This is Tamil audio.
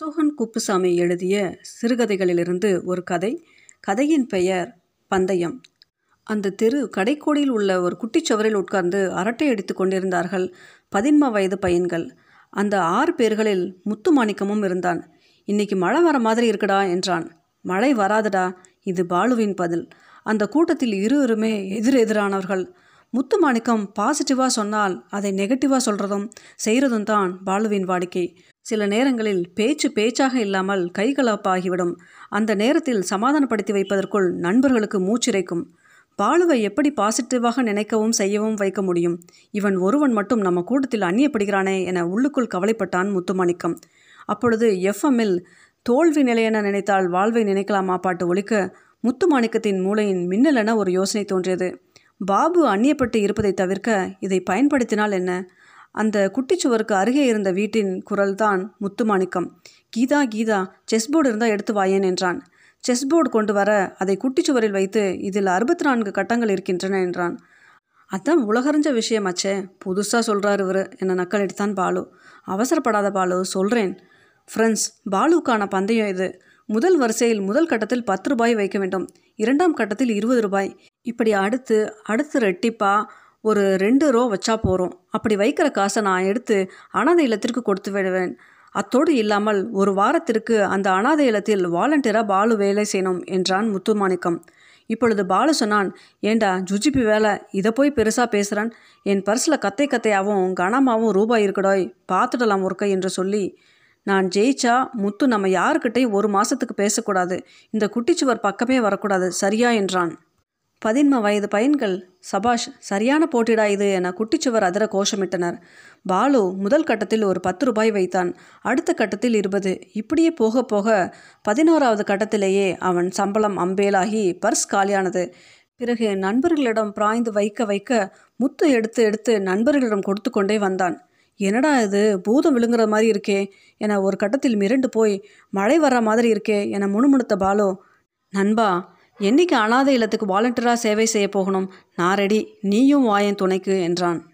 சோகன் குப்புசாமி எழுதிய சிறுகதைகளிலிருந்து ஒரு கதை. கதையின் பெயர் பந்தயம். அந்த தெரு கடைக்கோடியில் உள்ள ஒரு குட்டிச்சுவரில் உட்கார்ந்து அரட்டை அடித்து கொண்டிருந்தார்கள் பதின்ம வயது பையன்கள். அந்த ஆறு பேர்களில் முத்து மாணிக்கமும் இருந்தான். இன்னைக்கு மழை வர மாதிரி இருக்குடா என்றான். மழை வராதுடா இது பாலுவின் பதில். அந்த கூட்டத்தில் இருவருமே எதிரெதிரானவர்கள். முத்துமாணிக்கம் பாசிட்டிவாக சொன்னால் அதை நெகட்டிவாக சொல்கிறதும் செய்கிறதும் தான் பாலுவின் வாடிக்கை. சில நேரங்களில் பேச்சு பேச்சாக இல்லாமல் கைகலப்பாகிவிடும். அந்த நேரத்தில் சமாதானப்படுத்தி வைப்பதற்குள் நண்பர்களுக்கு மூச்சிறைக்கும். பாலுவை எப்படி பாசிட்டிவாக நினைக்கவும் செய்யவும் வைக்க முடியும்? இவன் ஒருவன் மட்டும் நம்ம கூட்டத்தில் அந்நியப்படுகிறானே என உள்ளுக்குள் கவலைப்பட்டான் முத்துமாணிக்கம். அப்பொழுது எஃப்எம்மில் தோல்வி நிலையென நினைத்தால் வாழ்வை நினைக்கலாமா பாட்டு ஒழிக்க முத்துமாணிக்கத்தின் மூளையின் மின்னலென ஒரு யோசனை தோன்றியது. பாபு அந்நியப்பட்டு இருப்பதை தவிர்க்க இதை பயன்படுத்தினால் என்ன? அந்த குட்டிச்சுவருக்கு அருகே இருந்த வீட்டின் குரல்தான் முத்துமாணிக்கம். கீதா கீதா செஸ் போர்டு இருந்தால் எடுத்து வாயேன் என்றான். செஸ் போர்டு கொண்டு வர அதை குட்டிச்சுவரில் வைத்து இதில் அறுபத்தி நான்கு கட்டங்கள் இருக்கின்றன என்றான். அதான் உலகறிஞ்ச விஷயமாச்சே புதுசாக சொல்கிறார் இவர். என்னை நக்கலடித்தான் பாலு. அவசரப்படாத பாலு சொல்கிறேன் ஃப்ரெண்ட்ஸ் பாலுக்கான பந்தயம் இது. முதல் வரிசையில் முதல் கட்டத்தில் பத்து ரூபாய் வைக்க வேண்டும். இரண்டாம் கட்டத்தில் இருபது ரூபாய். இப்படி அடுத்து அடுத்து ரெட்டிப்பா ஒரு ரெண்டு ரோ வச்சா போகிறோம் அப்படி வைக்கிற காசை நான் எடுத்து அனாதை இல்லத்திற்கு கொடுத்து விடுவேன். அத்தோடு இல்லாமல் ஒரு வாரத்திற்கு அந்த அனாதை இல்லத்தில் வாலண்டியராக பாலு வேலை செய்யணும் என்றான் முத்துமாணிக்கம். இப்பொழுது பாலு சொன்னான் ஏண்டா ஜுஜிபி வேலை? இதை போய் பெருசாக பேசுகிறான் என் பர்ஸில் கத்தை கத்தையாகவும் கனமாகவும் ரூபாய் இருக்கடோய். பார்த்துடலாம் ஒருக்க என்று சொல்லி நான் ஜெயிச்சா முத்து நம்ம யாருக்கிட்டே ஒரு மாதத்துக்கு பேசக்கூடாது. இந்த குட்டிச்சுவர் பக்கமே வரக்கூடாது. சரியா? என்றான். பதின்ம வயது பையன்கள் சபாஷ் சரியான போட்டிடா இது என குட்டிச்சுவர் அதிர கோஷமிட்டனர். பாலு முதல் கட்டத்தில் ஒரு பத்து ரூபாய் வைத்தான். அடுத்த கட்டத்தில் இருபது. இப்படியே போக போக பதினோராவது கட்டத்திலேயே அவன் சம்பளம் அம்பேலாகி பர்ஸ் காலியானது. பிறகு நண்பர்களிடம் பிராய்ந்து வைக்க வைக்க முத்து எடுத்து எடுத்து நண்பர்களிடம் கொடுத்து கொண்டே வந்தான். என்னடா இது? பூதம் விழுங்குற மாதிரி இருக்கே என ஒரு கட்டத்தில் மிரண்டு போய் மழை வர்ற மாதிரி இருக்கே என முணுமுணுத்த பாலு நண்பா என்னைக்கு அனாதை இல்லத்துக்கு வாலண்டியராக சேவை செய்ய போகணும்? நான் ரெடி நீயும் வாயன் துணைக்கு என்றான்.